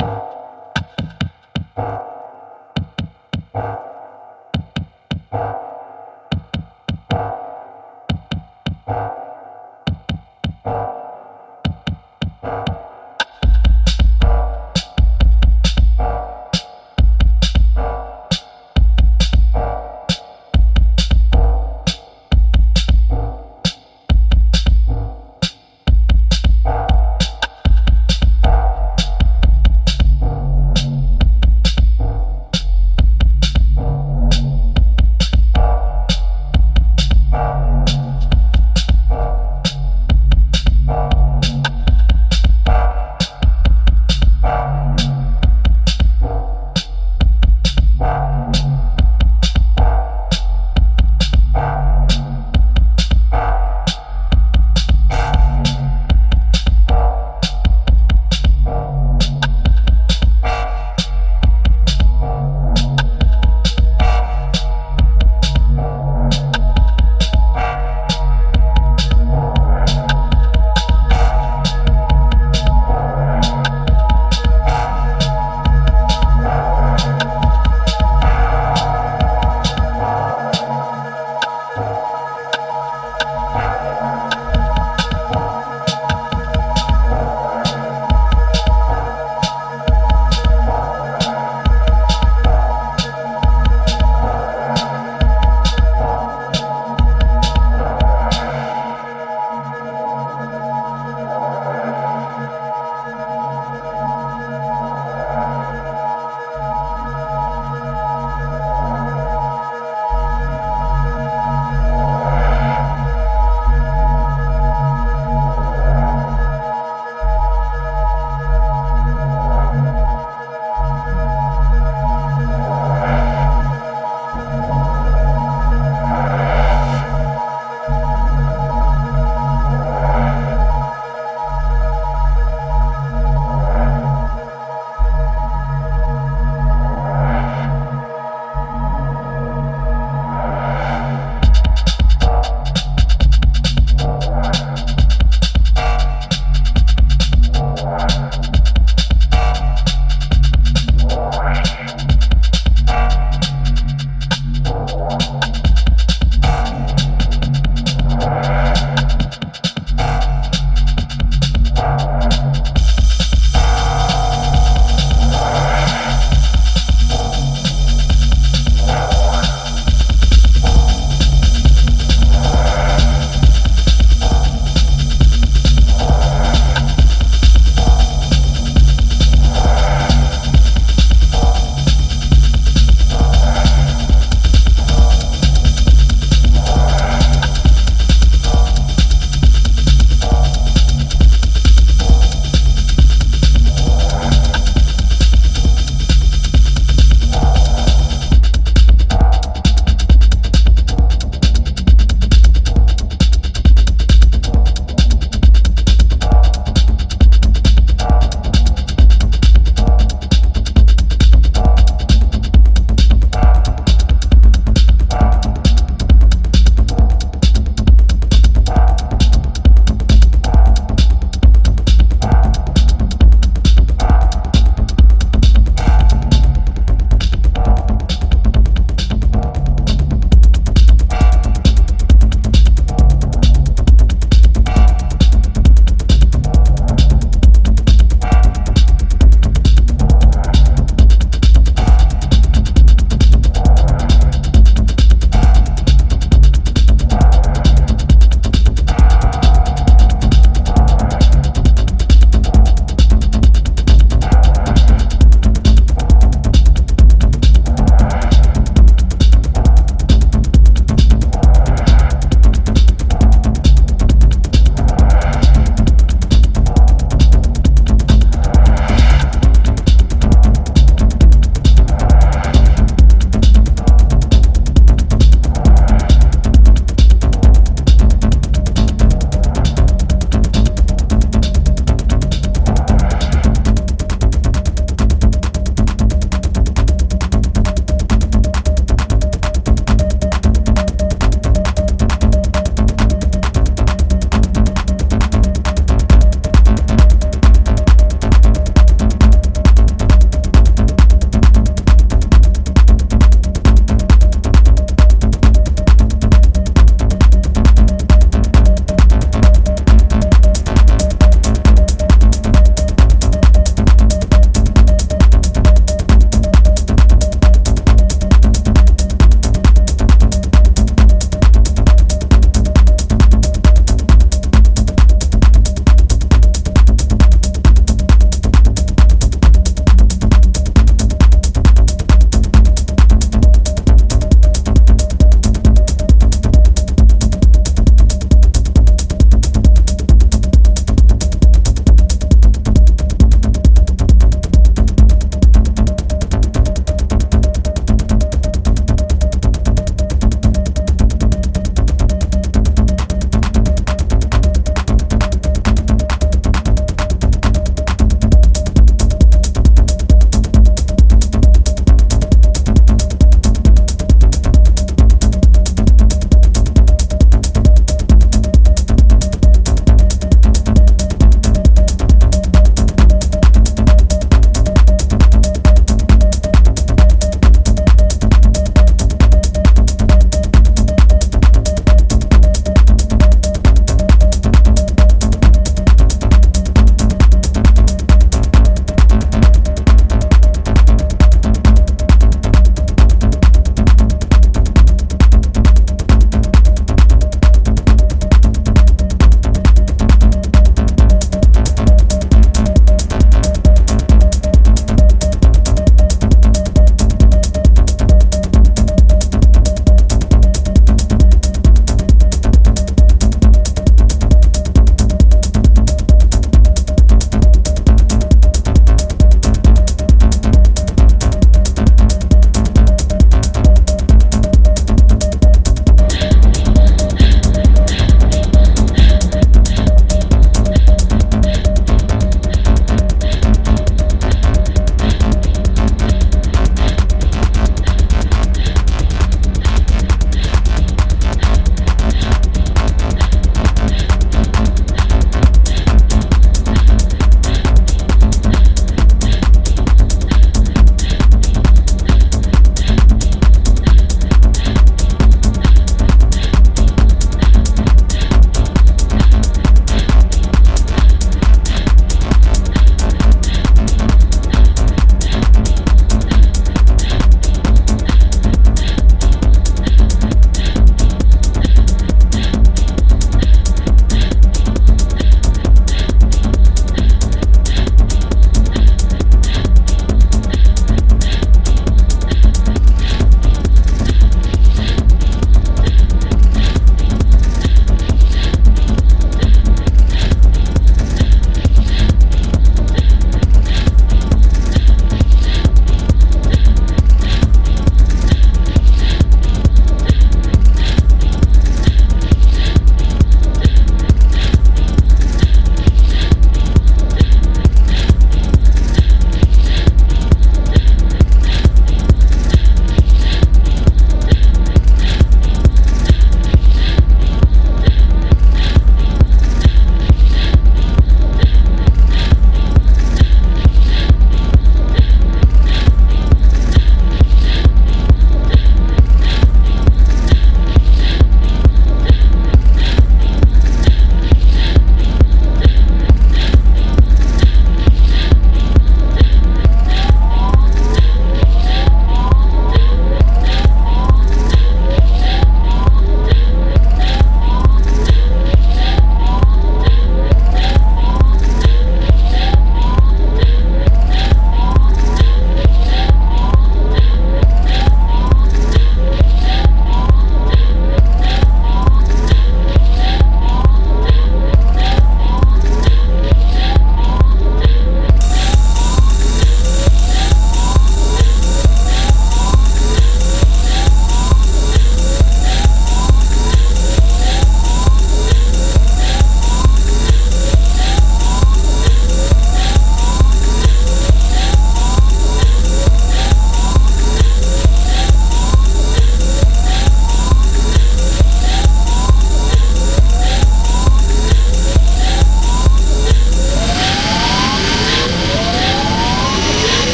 you.